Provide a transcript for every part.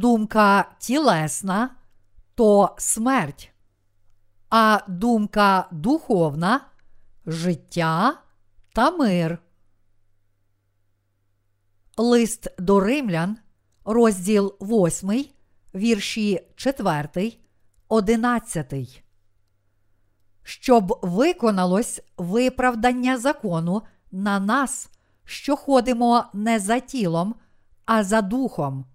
думка тілесна то смерть, а думка духовна життя та мир. Лист до римлян, розділ 8, вірші 4, 11. Щоб виконалось виправдання закону на нас, що ходимо не за тілом, а за духом.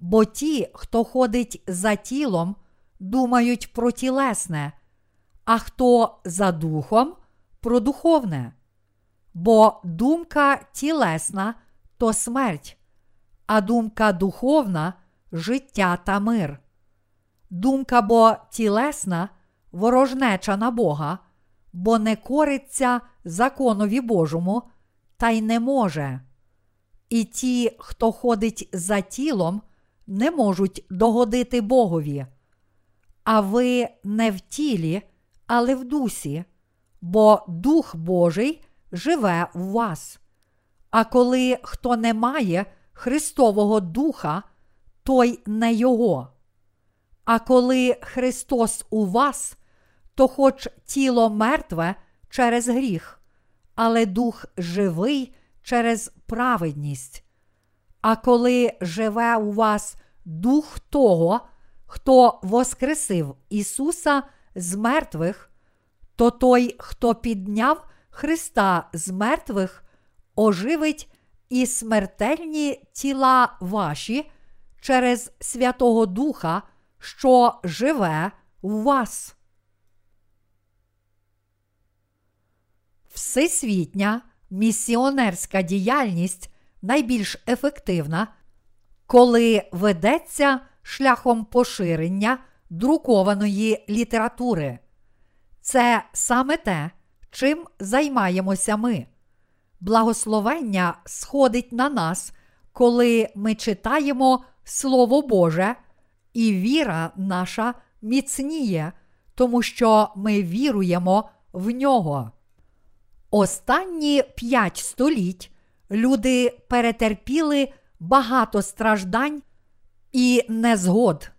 Бо ті, хто ходить за тілом, думають про тілесне, а хто за духом про духовне. Бо думка тілесна то смерть, а думка духовна життя та мир. Думка бо тілесна ворожнеча на Бога, бо не кориться законові Божому, та й не може. І ті, хто ходить за тілом, не можуть догодити Богові. А ви не в тілі, але в дусі, бо Дух Божий живе в вас. А коли хто не має Христового Духа, той не Його. А коли Христос у вас, то хоч тіло мертве через гріх, але дух живий через праведність. А коли живе у вас дух того, хто воскресив Ісуса з мертвих, то той, хто підняв Христа з мертвих, оживить і смертельні тіла ваші через Святого Духа, що живе в вас. Всесвітня місіонерська діяльність найбільш ефективна, коли ведеться шляхом поширення друкованої літератури. Це саме те, чим займаємося ми. Благословення сходить на нас, коли ми читаємо Слово Боже, і віра наша міцніє, тому що ми віруємо в нього. Останні п'ять століть люди перетерпіли багато страждань і незгод.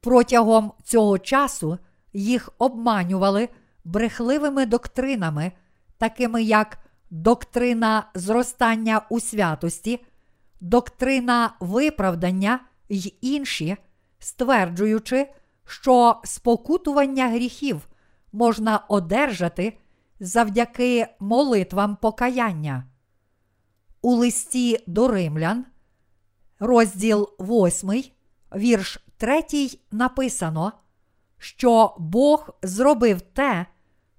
Протягом цього часу їх обманювали брехливими доктринами, такими як доктрина зростання у святості, доктрина виправдання й інші, стверджуючи, що спокутування гріхів можна одержати завдяки молитвам покаяння. У листі до римлян, розділ 8, вірш 3 написано, що Бог зробив те,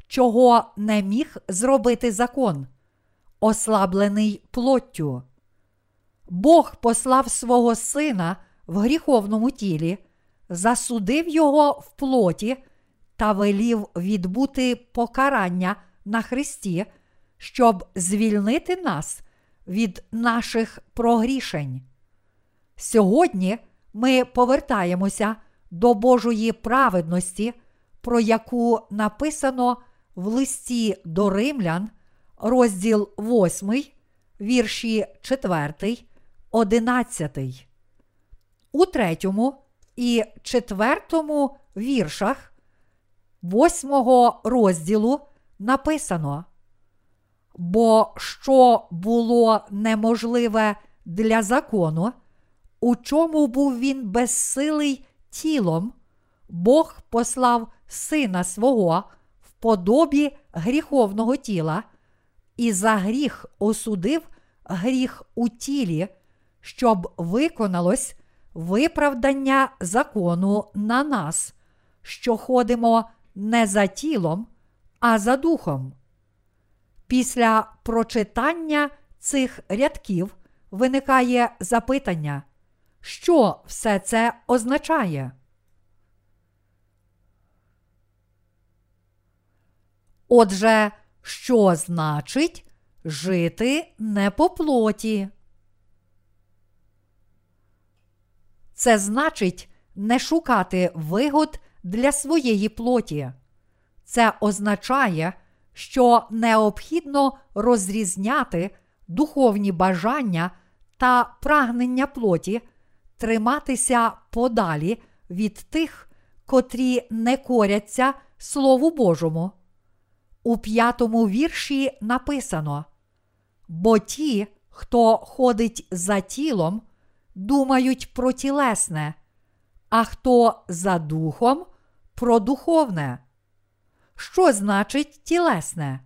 чого не міг зробити закон, ослаблений плоттю. Бог послав свого сина в гріховному тілі, засудив його в плоті та велів відбути покарання на Христі, щоб звільнити нас від наших прогрішень. Сьогодні ми повертаємося до Божої праведності, про яку написано в листі до римлян, розділ 8, вірші 4, 11. У третьому і четвертому віршах восьмого розділу написано. Бо що було неможливе для закону, у чому був він безсилий тілом, Бог послав сина свого в подобі гріховного тіла, і за гріх осудив гріх у тілі, щоб виконалось виправдання закону на нас, що ходимо не за тілом, а за духом. Після прочитання цих рядків виникає запитання, що все це означає? Отже, що значить жити не по плоті? Це значить не шукати вигод для своєї плоті. Це означає, що необхідно розрізняти духовні бажання та прагнення плоті триматися подалі від тих, котрі не коряться Слову Божому. У п'ятому вірші написано: Бо ті, хто ходить за тілом, думають про тілесне, а хто за духом про духовне. Що значить тілесне?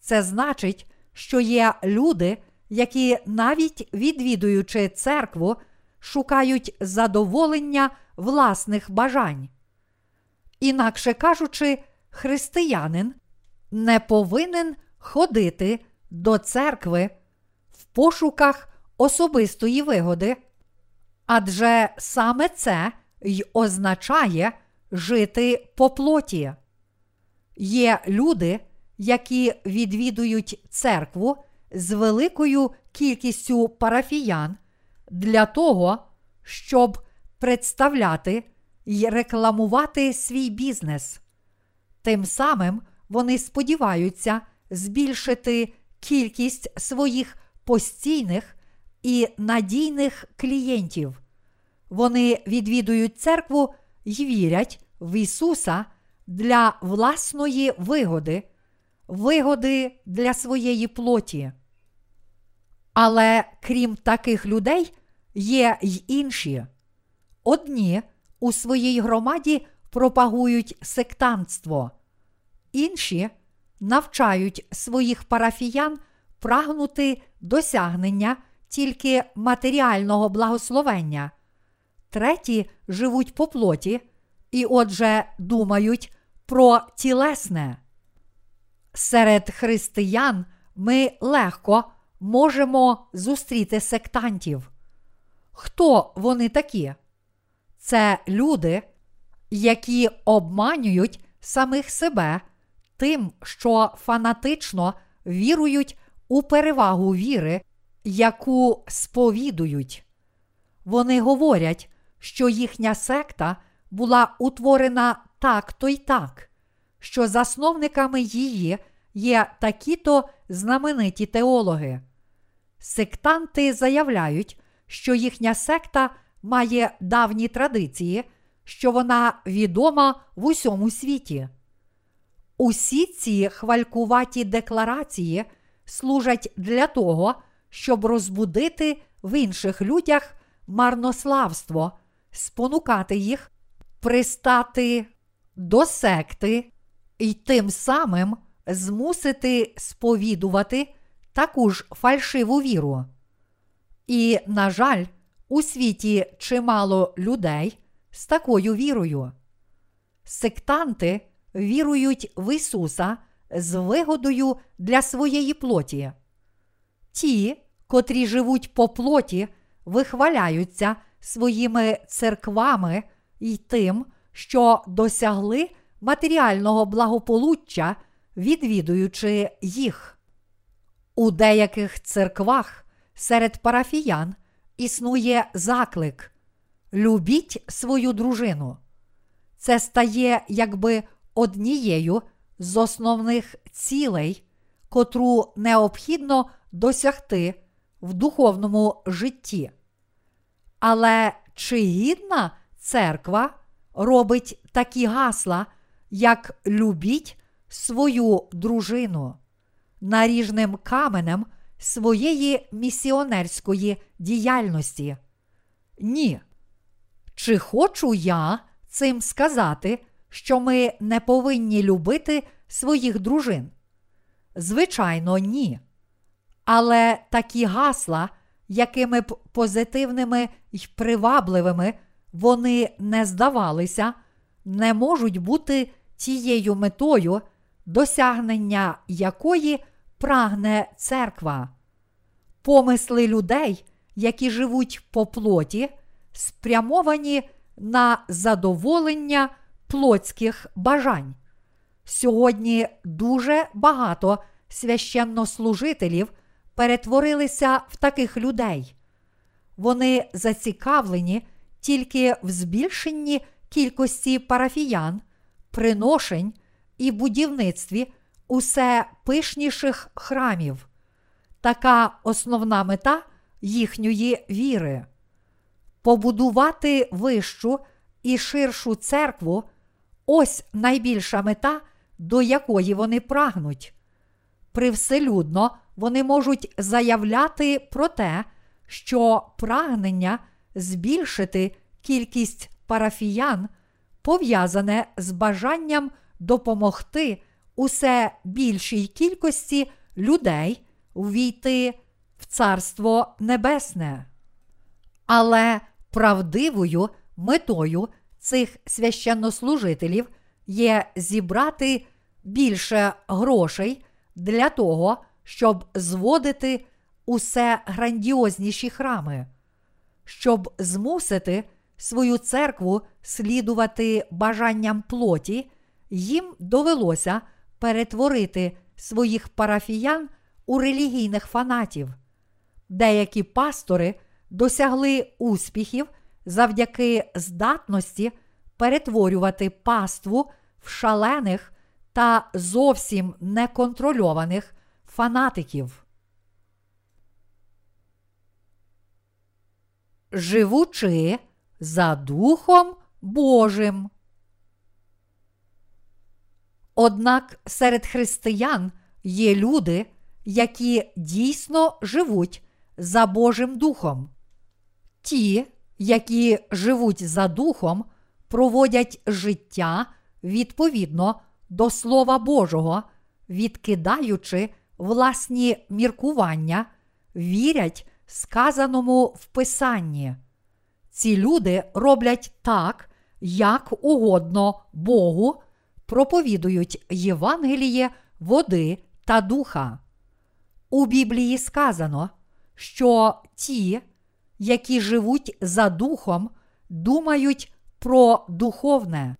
Це значить, що є люди, які, навіть відвідуючи церкву, шукають задоволення власних бажань. Інакше кажучи, християнин не повинен ходити до церкви в пошуках особистої вигоди, адже саме це й означає жити по плоті. Є люди, які відвідують церкву з великою кількістю парафіян для того, щоб представляти й рекламувати свій бізнес. Тим самим вони сподіваються збільшити кількість своїх постійних і надійних клієнтів. Вони відвідують церкву й вірять в Ісуса для власної вигоди, вигоди для своєї плоті. Але крім таких людей, є й інші. Одні у своїй громаді пропагують сектантство, інші навчають своїх парафіян прагнути досягнення тільки матеріального благословення, треті живуть по плоті і, отже, думають про тілесне. Серед християн ми легко можемо зустріти сектантів. Хто вони такі? Це люди, які обманюють самих себе тим, що фанатично вірують у перевагу віри, яку сповідують. Вони говорять, що їхня секта була утворена так-то й так, що засновниками її є такі-то знамениті теологи. Сектанти заявляють, що їхня секта має давні традиції, що вона відома в усьому світі. Усі ці хвалькуваті декларації служать для того, щоб розбудити в інших людях марнославство, спонукати їх, пристати до секти і тим самим змусити сповідувати таку ж фальшиву віру. І, на жаль, у світі чимало людей з такою вірою. Сектанти вірують в Ісуса з вигодою для своєї плоті. Ті, котрі живуть по плоті, вихваляються своїми церквами і тим, що досягли матеріального благополуччя, відвідуючи їх. У деяких церквах серед парафіян існує заклик Любіть свою дружину. Це стає якби однією з основних цілей, котру необхідно досягти в духовному житті. Але чи гідна церква робить такі гасла, як любіть свою дружину, наріжним каменем своєї місіонерської діяльності? Ні. Чи хочу я цим сказати, що ми не повинні любити своїх дружин? Звичайно, ні. Але такі гасла, якими б позитивними й привабливими вони не здавалися, не можуть бути тією метою, досягнення якої прагне церква. Помисли людей, які живуть по плоті, спрямовані на задоволення плотських бажань. Сьогодні дуже багато священнослужителів перетворилися в таких людей. Вони зацікавлені тільки в збільшенні кількості парафіян, приношень і будівництві усе пишніших храмів. Така основна мета їхньої віри. побудувати вищу і ширшу церкву ось найбільша мета, до якої вони прагнуть. Привселюдно вони можуть заявляти про те, що прагнення збільшити кількість парафіян пов'язане з бажанням допомогти усе більшій кількості людей увійти в Царство Небесне. Але правдивою метою цих священнослужителів є зібрати більше грошей для того, щоб зводити усе грандіозніші храми, щоб змусити свою церкву слідувати бажанням плоті, їм довелося перетворити своїх парафіян у релігійних фанатів. Деякі пастори досягли успіхів завдяки здатності перетворювати паству в шалених та зовсім неконтрольованих фанатиків. Живучи за Духом Божим. Однак серед християн є люди, які дійсно живуть за Божим Духом. Ті, які живуть за Духом, проводять життя відповідно до Слова Божого, відкидаючи власні міркування, вірять сказаному в Писанні. Ці люди роблять так, як угодно Богу, проповідують Євангеліє води та духа. У Біблії сказано, що ті, які живуть за духом, думають про духовне.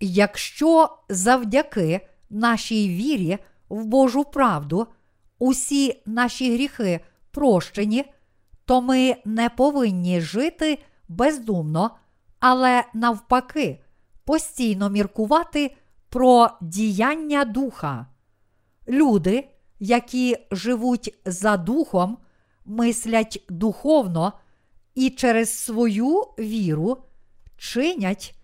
Якщо завдяки нашій вірі в Божу правду усі наші гріхи прощені, то ми не повинні жити бездумно, але навпаки, постійно міркувати про діяння духа. Люди, які живуть за духом, мислять духовно і через свою віру чинять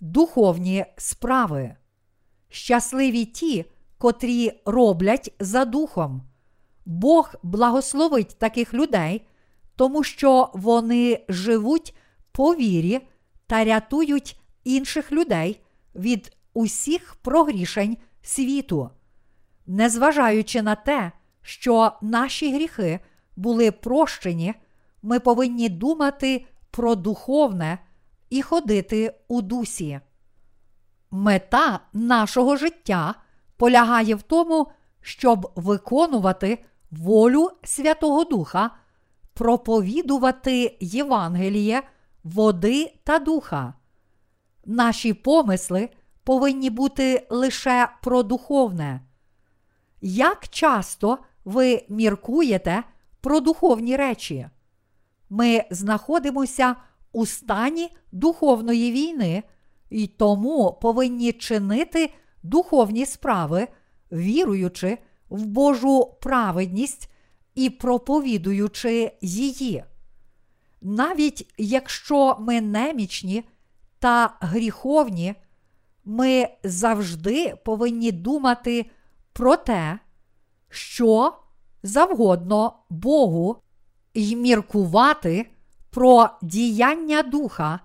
духовні справи. Щасливі ті, котрі роблять за духом. Бог благословить таких людей, тому що вони живуть по вірі та рятують інших людей від усіх прогрішень світу. Незважаючи на те, що наші гріхи були прощені, ми повинні думати про духовне і ходити у дусі. Мета нашого життя полягає в тому, щоб виконувати волю Святого Духа, проповідувати Євангеліє, води та духа. Наші помисли повинні бути лише про духовне. Як часто ви міркуєте про духовні речі? Ми знаходимося у стані духовної війни і тому повинні чинити духовні справи, віруючи в Божу праведність і проповідуючи її. Навіть якщо ми немічні та гріховні, ми завжди повинні думати про те, що завгодно Богу й міркувати про діяння духа,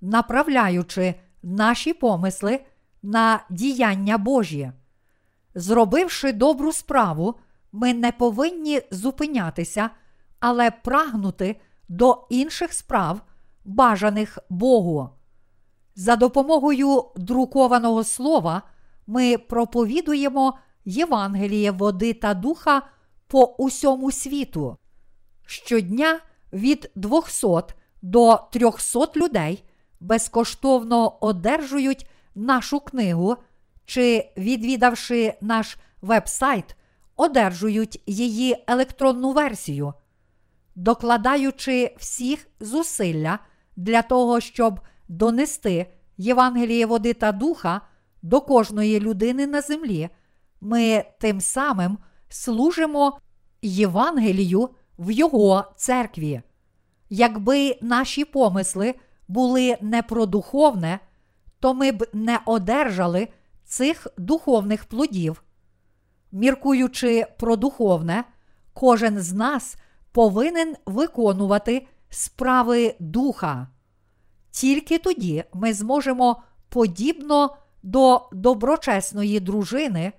направляючи наші помисли на діяння Божі. Зробивши добру справу, ми не повинні зупинятися, але прагнути до інших справ, бажаних Богу. За допомогою друкованого слова ми проповідуємо Євангеліє води та духа по усьому світу. Щодня від 200 до 300 людей безкоштовно одержують нашу книгу чи, відвідавши наш вебсайт, одержують її електронну версію, докладаючи всіх зусилля для того, щоб донести Євангеліє води та духа до кожної людини на землі, ми тим самим служимо Євангелію в Його церкві. Якби наші помисли були не про духовне, то ми б не одержали цих духовних плодів. Міркуючи про духовне, кожен з нас повинен виконувати справи духа. Тільки тоді ми зможемо подібно до доброчесної дружини,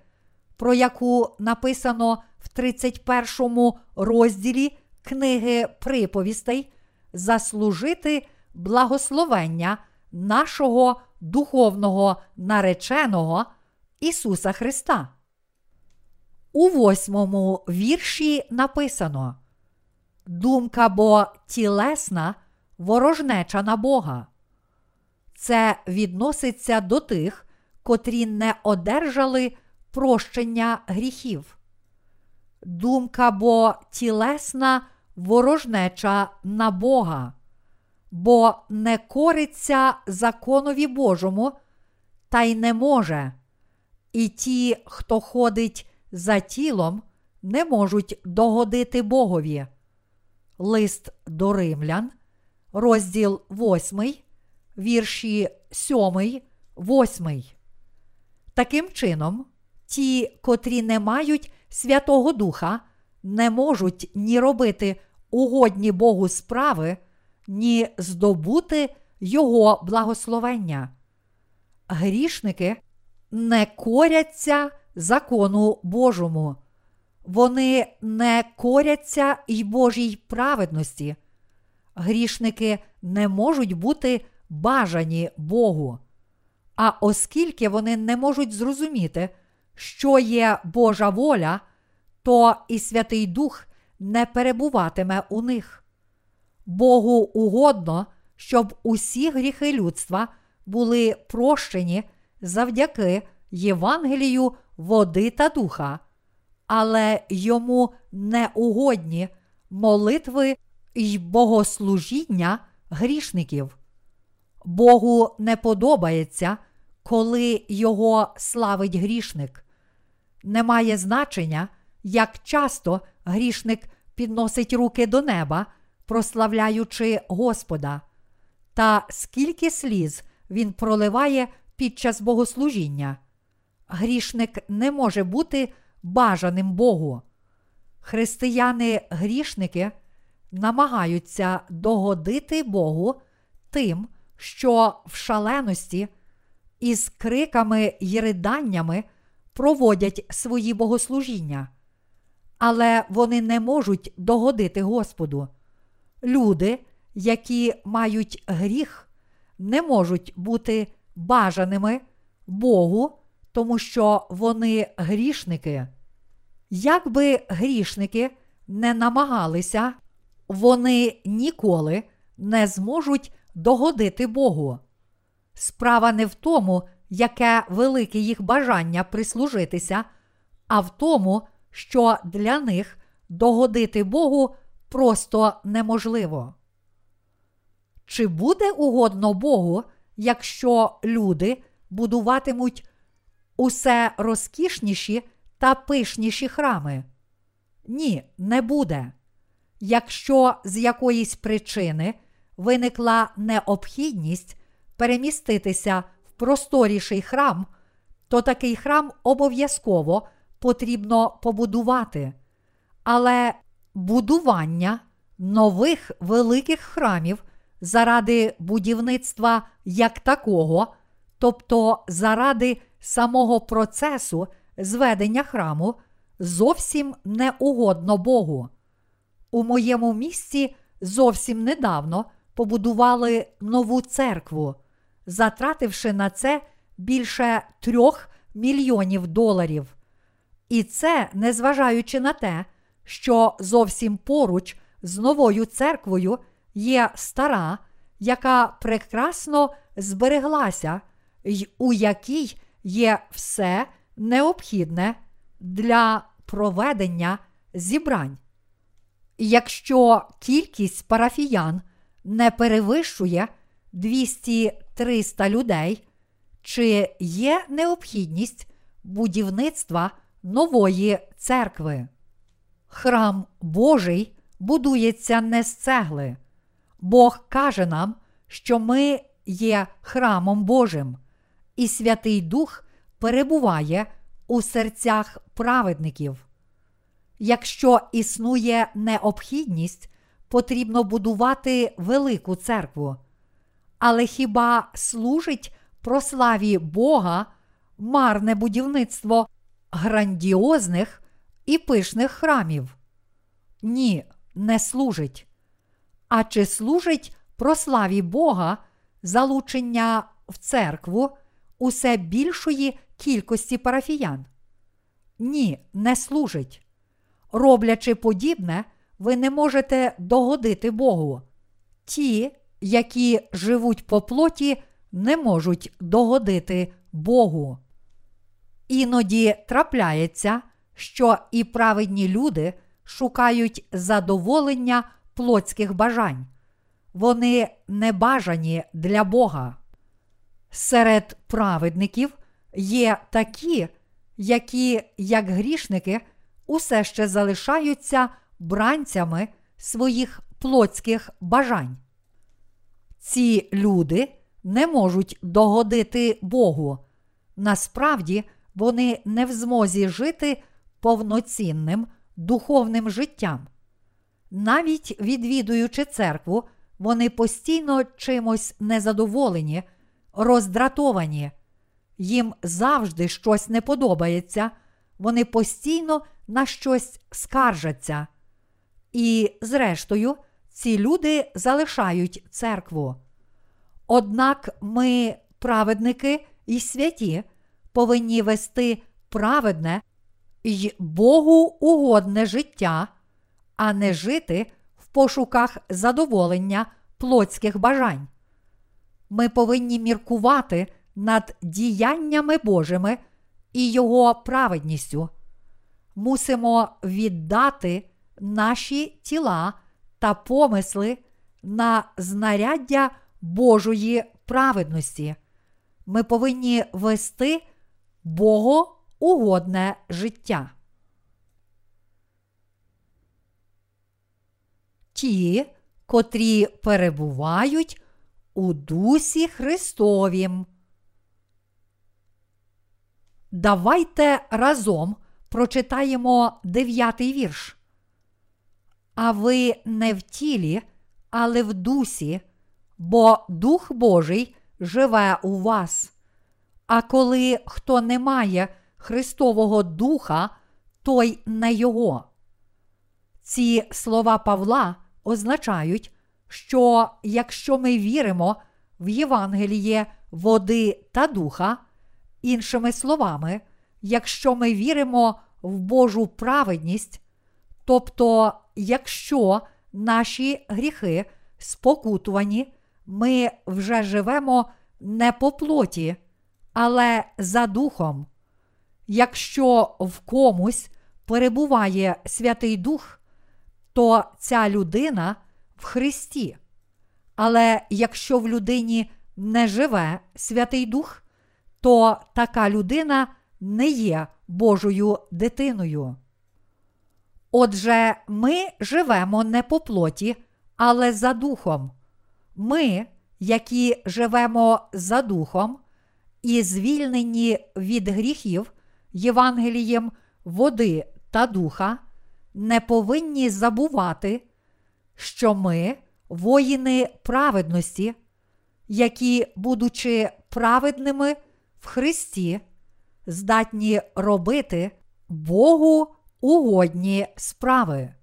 про яку написано в 31 розділі книги приповістей, заслужити благословення нашого духовного нареченого Ісуса Христа. У восьмому вірші написано Думка бо тілесна, ворожнеча на Бога. Це відноситься до тих, котрі не одержали прощення гріхів. Думка бо тілесна ворожнеча на Бога, бо не кориться законові Божому, та й не може. І ті, хто ходить за тілом, не можуть догодити Богові. Лист до римлян, розділ 8, вірші 7, 8. Таким чином, ті, котрі не мають Святого Духа, не можуть ні робити угодні Богу справи, ні здобути Його благословення. Грішники не коряться закону Божому, вони не коряться й Божій праведності. Грішники не можуть бути бажані Богу. А оскільки вони не можуть зрозуміти, що є Божа воля, то і Святий Дух не перебуватиме у них. Богу угодно, щоб усі гріхи людства були прощені завдяки Євангелію води та духа, але йому не угодні молитви й богослужіння грішників. Богу не подобається, коли його славить грішник. Немає значення, як часто грішник підносить руки до неба, прославляючи Господа, та скільки сліз він проливає під час богослужіння. Грішник не може бути бажаним Богу. Християни-грішники намагаються догодити Богу тим, що в шаленості із криками й риданнями проводять свої богослужіння, але вони не можуть догодити Господу. Люди, які мають гріх, не можуть бути бажаними Богу, тому що вони грішники. Якби грішники не намагалися, вони ніколи не зможуть догодити Богу. Справа не в тому, яке велике їх бажання прислужитися, а в тому, що для них догодити Богу просто неможливо. Чи буде угодно Богу, якщо люди будуватимуть усе розкішніші та пишніші храми? Ні, не буде. Якщо з якоїсь причини виникла необхідність переміститися в просторіший храм, то такий храм обов'язково потрібно побудувати. Але будування нових великих храмів заради будівництва як такого, тобто заради самого процесу зведення храму, зовсім не угодно Богу. У моєму місці зовсім недавно побудували нову церкву, затративши на це більше трьох мільйонів доларів. І це незважаючи на те, що зовсім поруч з новою церквою є стара, яка прекрасно збереглася, й у якій є все необхідне для проведення зібрань. Якщо кількість парафіян не перевищує 200-300 людей, чи є необхідність будівництва нової церкви? Храм Божий будується не з цегли, Бог каже нам, що ми є храмом Божим, і Святий Дух перебуває у серцях праведників. Якщо існує необхідність, потрібно будувати велику церкву. Але хіба служить прославі Бога марне будівництво грандіозних і пишних храмів? Ні, не служить. А чи служить прославі Бога залучення в церкву усе більшої кількості парафіян? Ні, не служить. Роблячи подібне, ви не можете догодити Богу. Ті, які живуть по плоті, не можуть догодити Богу. Іноді трапляється, що і праведні люди шукають задоволення плотських бажань. Вони не бажані для Бога. Серед праведників є такі, які, як грішники, усе ще залишаються бранцями своїх плотських бажань. Ці люди не можуть догодити Богу. Насправді, вони не в змозі жити повноцінним духовним життям. Навіть відвідуючи церкву, вони постійно чимось незадоволені, роздратовані, їм завжди щось не подобається, вони постійно на щось скаржаться. І, зрештою, ці люди залишають церкву. Однак ми, праведники і святі, повинні вести праведне й Богу угодне життя, а не жити в пошуках задоволення плотських бажань. Ми повинні міркувати над діяннями Божими і Його праведністю. Мусимо віддати наші тіла та помисли на знаряддя Божої праведності. Ми повинні вести Богоугодне життя. Ті, котрі перебувають у Дусі Христовім. Давайте разом прочитаємо дев'ятий вірш. А ви не в тілі, але в дусі, бо Дух Божий живе у вас. А коли хто не має Христового Духа, той не Його. Ці слова Павла означають, що якщо ми віримо в Євангеліє води та духа, іншими словами, якщо ми віримо в Божу праведність, тобто, якщо наші гріхи спокутувані, ми вже живемо не по плоті, але за духом. Якщо в комусь перебуває Святий Дух, то ця людина в Христі. Але якщо в людині не живе Святий Дух, то така людина не є Божою дитиною. Отже, ми живемо не по плоті, але за духом. Ми, які живемо за духом і звільнені від гріхів Євангелієм води та духа, не повинні забувати, що ми воїни праведності, які, будучи праведними в Христі, здатні робити Богу угодні справи.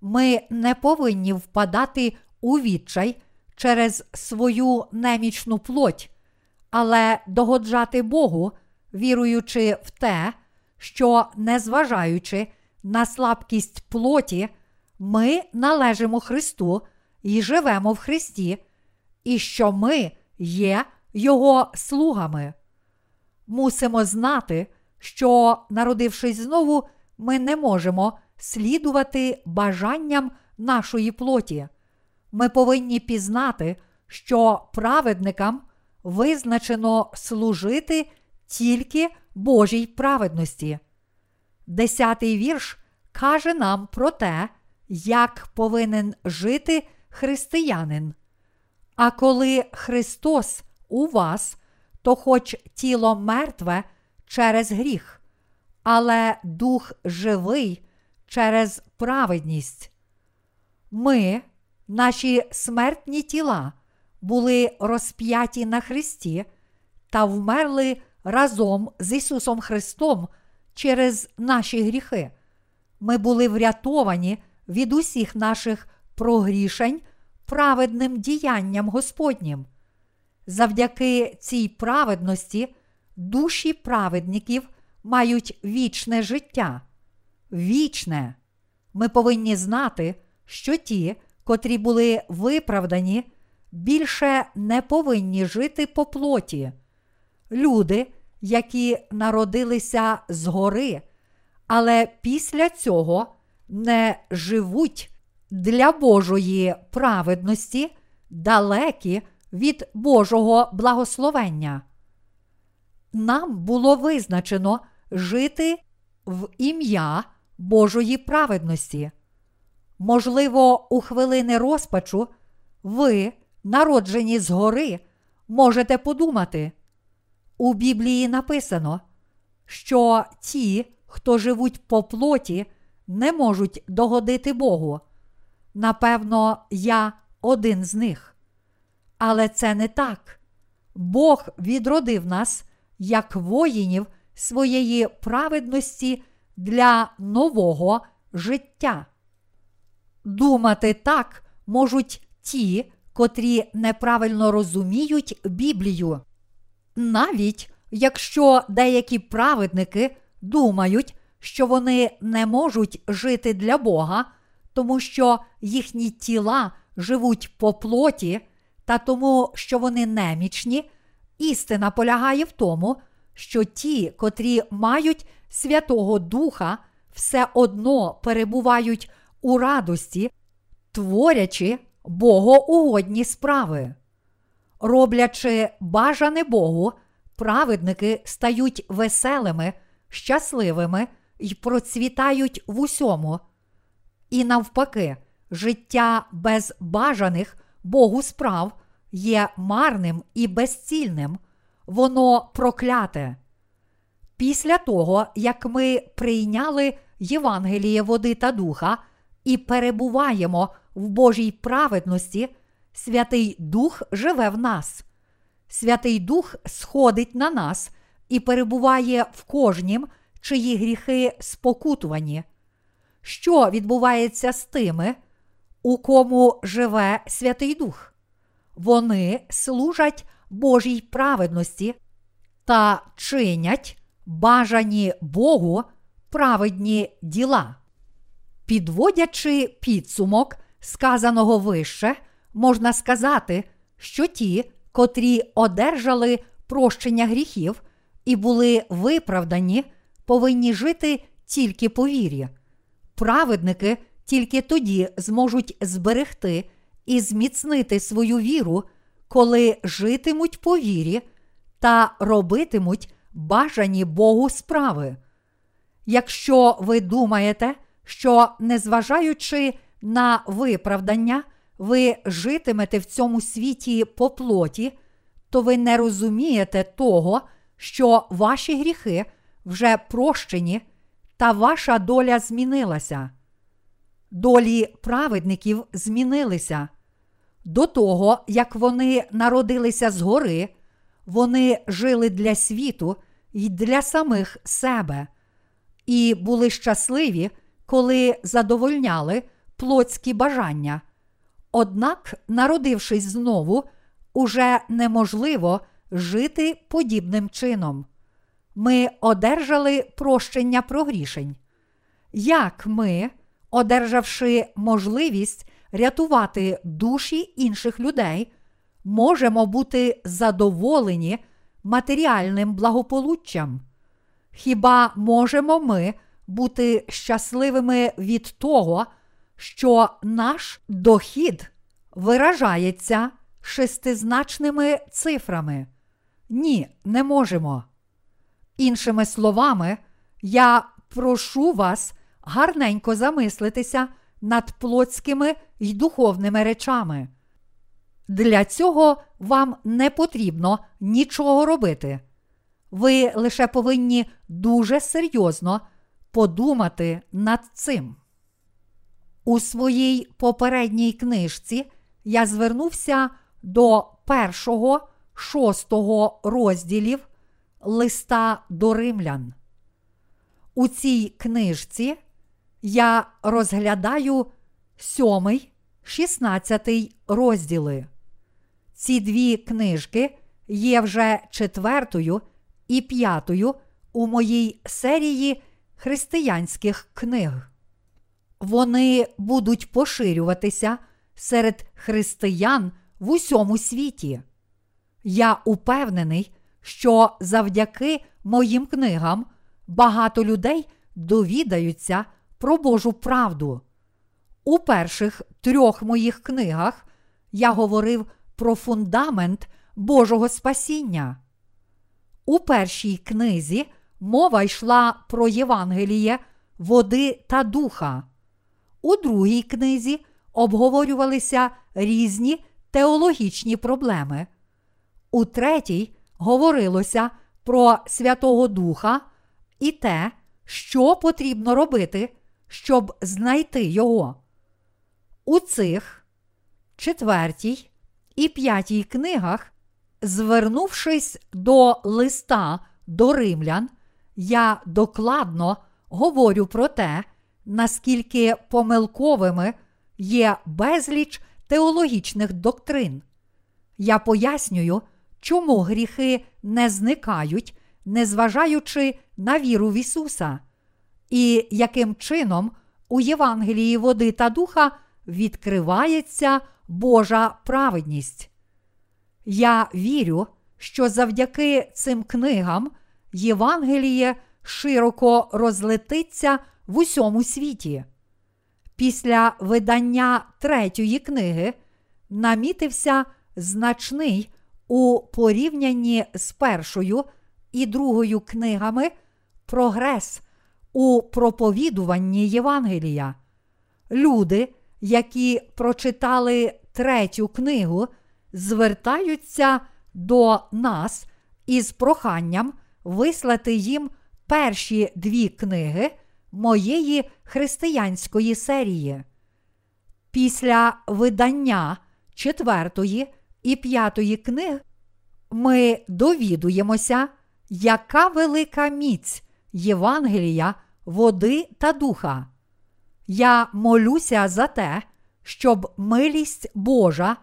Ми не повинні впадати у відчай через свою немічну плоть, але догоджати Богу, віруючи в те, що, незважаючи на слабкість плоті, ми належимо Христу і живемо в Христі, і що ми є Його слугами. Мусимо знати, що, народившись знову, ми не можемо слідувати бажанням нашої плоті. Ми повинні пізнати, що праведникам визначено служити тільки Божій праведності. Десятий вірш каже нам про те, як повинен жити християнин. А коли Христос у вас, то хоч тіло мертве через гріх, але дух живий через праведність. Ми, наші смертні тіла, були розп'яті на Христі та вмерли разом з Ісусом Христом через наші гріхи. Ми були врятовані від усіх наших прогрішень праведним діянням Господнім. Завдяки цій праведності душі праведників мають вічне життя. Вічне. Ми повинні знати, що ті, котрі були виправдані, більше не повинні жити по плоті. Люди, які народилися згори, але після цього не живуть для Божої праведності, далекі від Божого благословення. Нам було визначено жити в ім'я Божої праведності. Можливо, у хвилини розпачу ви, народжені згори, можете подумати. У Біблії написано, що ті, хто живуть по плоті, не можуть догодити Богу. Напевно, я один з них. Але це не так. Бог відродив нас як воїнів своєї праведності для нового життя. Думати так можуть ті, котрі неправильно розуміють Біблію. Навіть якщо деякі праведники думають, що вони не можуть жити для Бога, тому що їхні тіла живуть по плоті, та тому, що вони немічні, істина полягає в тому, що ті, котрі мають Святого Духа, все одно перебувають у радості, творячи богоугодні справи. Роблячи бажане Богу, праведники стають веселими, щасливими і процвітають в усьому. І навпаки, життя без бажаних Богу справ є марним і безцільним, воно прокляте. Після того, як ми прийняли Євангеліє води та духа і перебуваємо в Божій праведності, Святий Дух живе в нас. Святий Дух сходить на нас і перебуває в кожнім, чиї гріхи спокутувані. Що відбувається з тими, у кому живе Святий Дух? Вони служать Божій праведності та чинять бажані Богу праведні діла. Підводячи підсумок сказаного вище, можна сказати, що ті, котрі одержали прощення гріхів і були виправдані, повинні жити тільки по вірі. Праведники тільки тоді зможуть зберегти і зміцнити свою віру, коли житимуть по вірі та робитимуть бажані Богу справи. Якщо ви думаєте, що, незважаючи на виправдання, ви житимете в цьому світі по плоті, то ви не розумієте того, що ваші гріхи вже прощені, та ваша доля змінилася. Долі праведників змінилися. До того, як вони народилися згори, вони жили для світу і для самих себе, і були щасливі, коли задовольняли плотські бажання. Однак, народившись знову, уже неможливо жити подібним чином. Ми одержали прощення прогрішень. Як ми, одержавши можливість рятувати душі інших людей, можемо бути задоволені матеріальним благополуччям? Хіба можемо ми бути щасливими від того, що наш дохід виражається шестизначними цифрами? Ні, не можемо. Іншими словами, я прошу вас гарненько замислитися над плотськими й духовними речами. Для цього вам не потрібно нічого робити. Ви лише повинні дуже серйозно подумати над цим. У своїй попередній книжці я звернувся до першого шостого розділів листа до римлян. У цій книжці я розглядаю сьомий, шістнадцятий розділи. Ці дві книжки є вже четвертою і п'ятою у моїй серії християнських книг. Вони будуть поширюватися серед християн в усьому світі. Я упевнений, що завдяки моїм книгам багато людей довідаються про Божу правду. У перших трьох моїх книгах я говорив про фундамент Божого спасіння. У першій книзі мова йшла про Євангеліє, води та духа. У другій книзі обговорювалися різні теологічні проблеми. У третій говорилося про Святого Духа і те, що потрібно робити, щоб знайти його. У цих четвертій і п'ятій книгах, звернувшись до листа до римлян, я докладно говорю про те, наскільки помилковими є безліч теологічних доктрин. Я пояснюю, чому гріхи не зникають, незважаючи на віру в Ісуса, і яким чином у Євангелії води та духа відкривається Божа праведність. Я вірю, що завдяки цим книгам Євангеліє широко розлетиться в усьому світі. Після видання третьої книги намітився значний у порівнянні з першою і другою книгами прогрес у проповідуванні Євангелія. Люди, які прочитали третю книгу, звертаються до нас із проханням вислати їм перші дві книги моєї християнської серії. Після видання четвертої і п'ятої книг ми довідуємося, яка велика міць Євангелія, води та духа. Я молюся за те, щоб милість Божа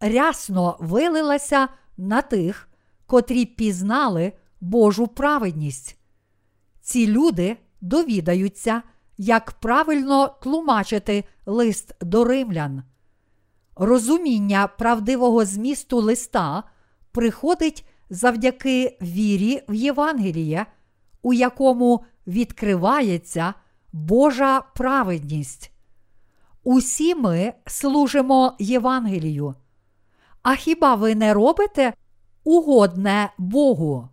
рясно вилилася на тих, котрі пізнали Божу праведність. Ці люди довідаються, як правильно тлумачити лист до римлян. Розуміння правдивого змісту листа приходить завдяки вірі в Євангеліє, у якому відкривається Божа праведність. Усі ми служимо Євангелію. А хіба ви не робите угодне Богу?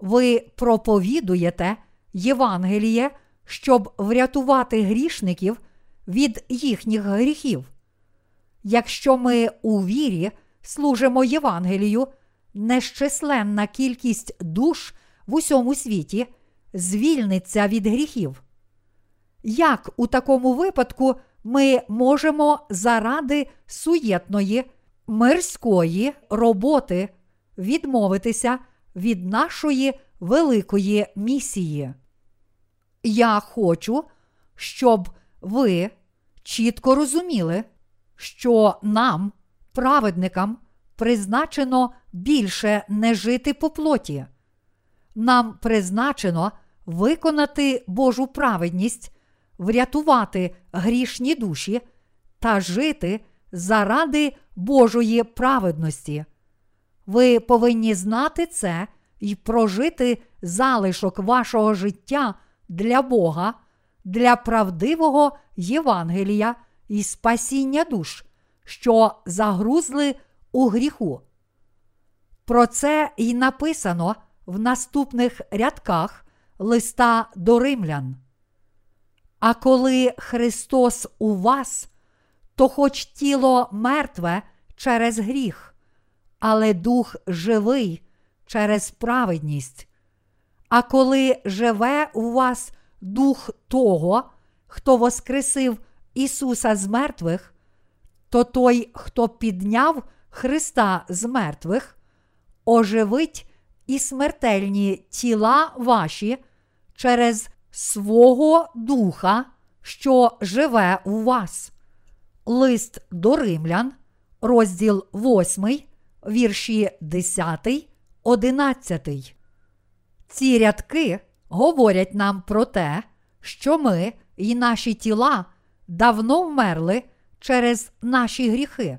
Ви проповідуєте Євангеліє, щоб врятувати грішників від їхніх гріхів. Якщо ми у вірі служимо Євангелію, нещисленна кількість душ в усьому світі звільниться від гріхів. Як у такому випадку ми можемо заради суєтної, мирської роботи відмовитися від нашої великої місії? Я хочу, щоб ви чітко розуміли, що нам, праведникам, призначено більше не жити по плоті. Нам призначено виконати Божу праведність, врятувати грішні душі та жити заради Божої праведності. Ви повинні знати це і прожити залишок вашого життя для Бога, для правдивого Євангелія і спасіння душ, що загрузли у гріху. Про це й написано в наступних рядках листа до римлян. А коли Христос у вас, то хоч тіло мертве через гріх, але дух живий через праведність. А коли живе у вас дух того, хто воскресив Ісуса з мертвих, то той, хто підняв Христа з мертвих, оживить і смертельні тіла ваші через свого Духа, що живе у вас. Лист до римлян, розділ 8, вірші 10, 11. Ці рядки говорять нам про те, що ми і наші тіла давно вмерли через наші гріхи.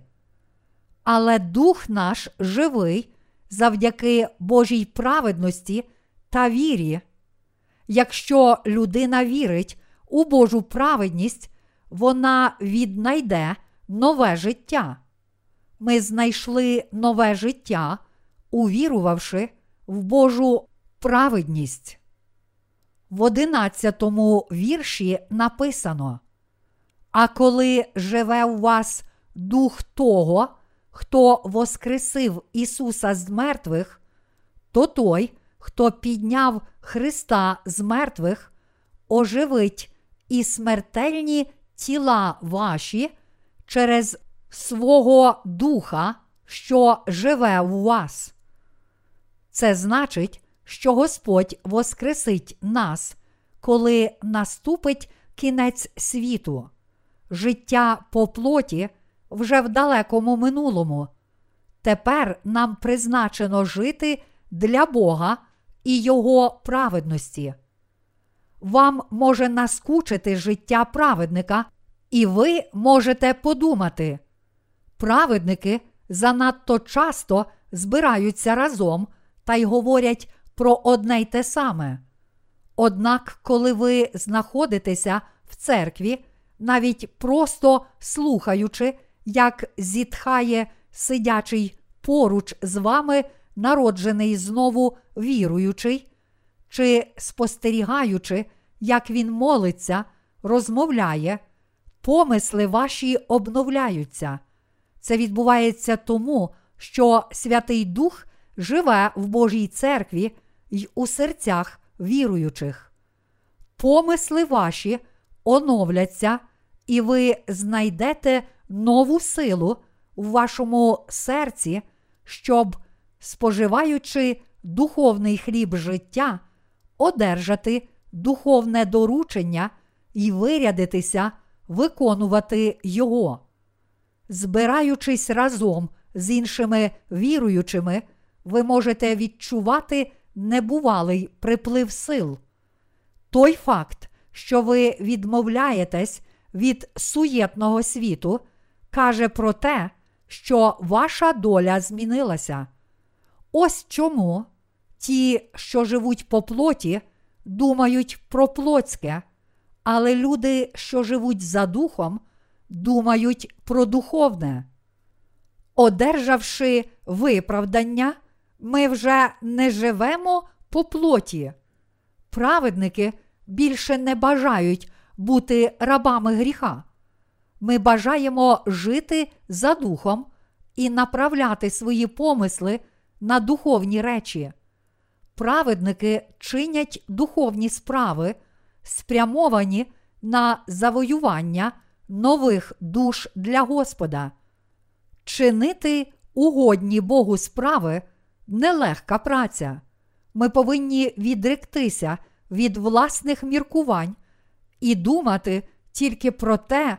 Але дух наш живий завдяки Божій праведності та вірі. Якщо людина вірить у Божу праведність, вона віднайде нове життя. Ми знайшли нове життя, увірувавши в Божу праведність. В одинадцятому вірші написано: А коли живе у вас дух того, хто воскресив Ісуса з мертвих, то той, хто підняв Христа з мертвих, оживить і смертельні тіла ваші через свого Духа, що живе у вас. Це значить, що Господь воскресить нас, коли наступить кінець світу, життя по плоті вже в далекому минулому. Тепер нам призначено жити для Бога і Його праведності. Вам може наскучити життя праведника, і ви можете подумати. Праведники занадто часто збираються разом та й говорять про одне й те саме. Однак, коли ви знаходитеся в церкві, навіть просто слухаючи, як зітхає сидячий поруч з вами, народжений знову віруючий, чи спостерігаючи, як він молиться, розмовляє, помисли ваші обновляються. Це відбувається тому, що Святий Дух живе в Божій церкві й у серцях віруючих. Помисли ваші оновляться, і ви знайдете нову силу в вашому серці, щоб, споживаючи духовний хліб життя, одержати духовне доручення і вирядитися, виконувати його. Збираючись разом з іншими віруючими, ви можете відчувати небувалий приплив сил. Той факт, що ви відмовляєтесь від суєтного світу, каже про те, що ваша доля змінилася. Ось чому ті, що живуть по плоті, думають про плотське, але люди, що живуть за духом, думають про духовне. Одержавши виправдання, ми вже не живемо по плоті. Праведники більше не бажають бути рабами гріха. Ми бажаємо жити за духом і направляти свої помисли на духовні речі. Праведники чинять духовні справи, спрямовані на завоювання нових душ для Господа. Чинити угодні Богу справи нелегка праця. Ми повинні відректися від власних міркувань і думати тільки про те,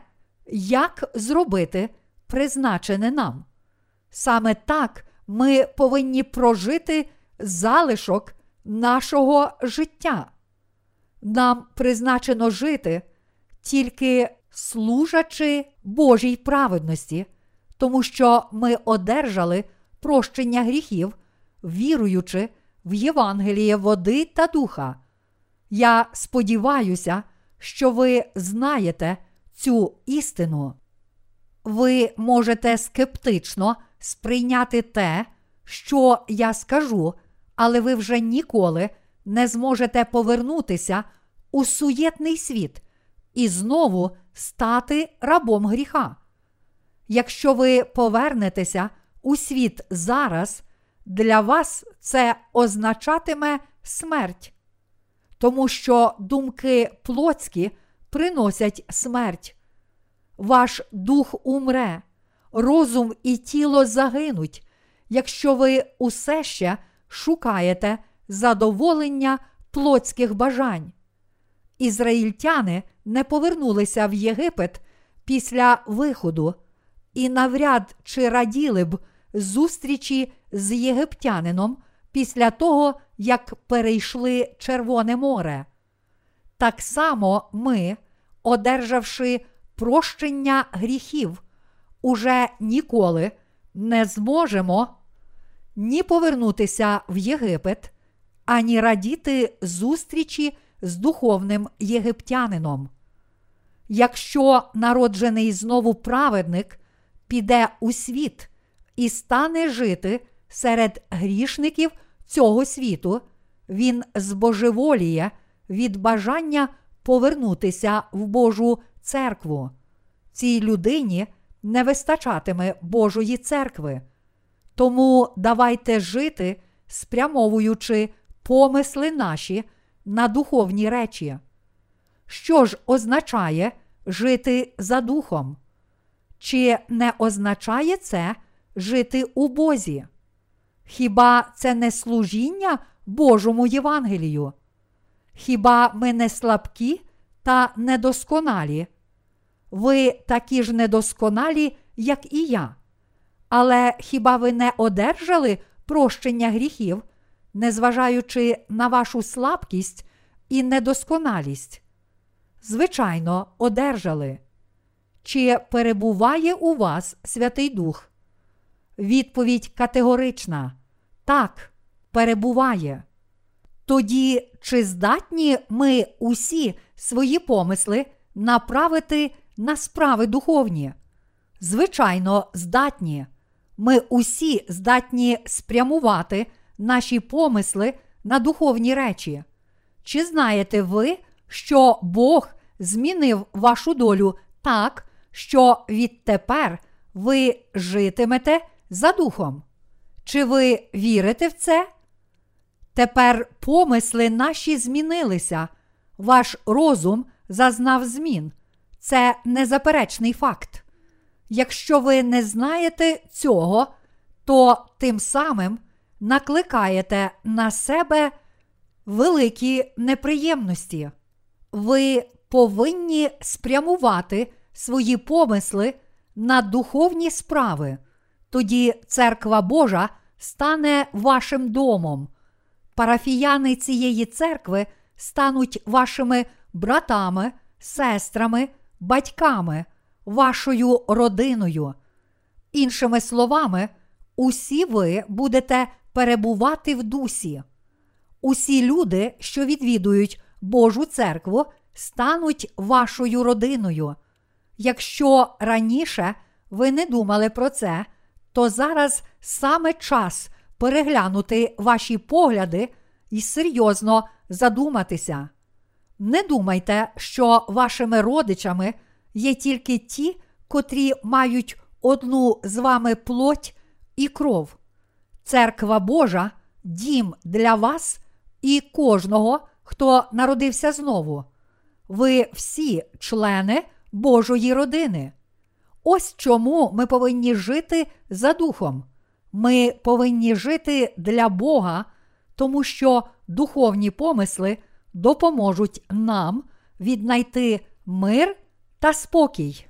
як зробити призначене нам. Саме так ми повинні прожити залишок нашого життя. Нам призначено жити тільки служачи Божій праведності, тому що ми одержали прощення гріхів, віруючи в Євангеліє води та духа. Я сподіваюся, що ви знаєте цю істину. Ви можете скептично сприйняти те, що я скажу, але ви вже ніколи не зможете повернутися у суєтний світ і знову стати рабом гріха. Якщо ви повернетеся у світ зараз, для вас це означатиме смерть, тому що думки плотські приносять смерть. Ваш дух умре, розум і тіло загинуть, якщо ви усе ще шукаєте задоволення плотських бажань. Ізраїльтяни не повернулися в Єгипет після виходу і навряд чи раділи б зустрічі з єгиптянином після того, як перейшли Червоне море. Так само ми, одержавши прощення гріхів, уже ніколи не зможемо ні повернутися в Єгипет, ані радіти зустрічі з духовним єгиптянином. Якщо народжений знову праведник піде у світ і стане жити серед грішників цього світу, він збожеволіє від бажання повернутися в Божу церкву. Цій людині не вистачатиме Божої церкви. Тому давайте жити, спрямовуючи помисли наші на духовні речі. Що ж означає жити за духом? Чи не означає це жити у Бозі? Хіба це не служіння Божому Євангелію? Хіба ми не слабкі та недосконалі? Ви такі ж недосконалі, як і я. Але хіба ви не одержали прощення гріхів, незважаючи на вашу слабкість і недосконалість? Звичайно, одержали. Чи перебуває у вас Святий Дух? Відповідь категорична. Так, перебуває. Тоді чи здатні ми усі свої помисли направити на справи духовні? Звичайно, здатні. Ми усі здатні спрямувати наші помисли на духовні речі. Чи знаєте ви, що Бог змінив вашу долю так, що відтепер ви житимете за духом? Чи ви вірите в це? Тепер помисли наші змінилися, ваш розум зазнав змін. Це незаперечний факт. Якщо ви не знаєте цього, то тим самим накликаєте на себе великі неприємності. Ви повинні спрямувати свої помисли на духовні справи. Тоді церква Божа стане вашим домом. Парафіяни цієї церкви стануть вашими братами, сестрами, батьками, вашою родиною. Іншими словами, усі ви будете перебувати в дусі. Усі люди, що відвідують Божу церкву, стануть вашою родиною. Якщо раніше ви не думали про це, то зараз саме час переглянути ваші погляди і серйозно задуматися. Не думайте, що вашими родичами є тільки ті, котрі мають одну з вами плоть і кров. Церква Божа дім для вас і кожного, хто народився знову. Ви всі члени Божої родини. Ось чому ми повинні жити за духом. Ми повинні жити для Бога, тому що духовні помисли допоможуть нам віднайти мир та спокій.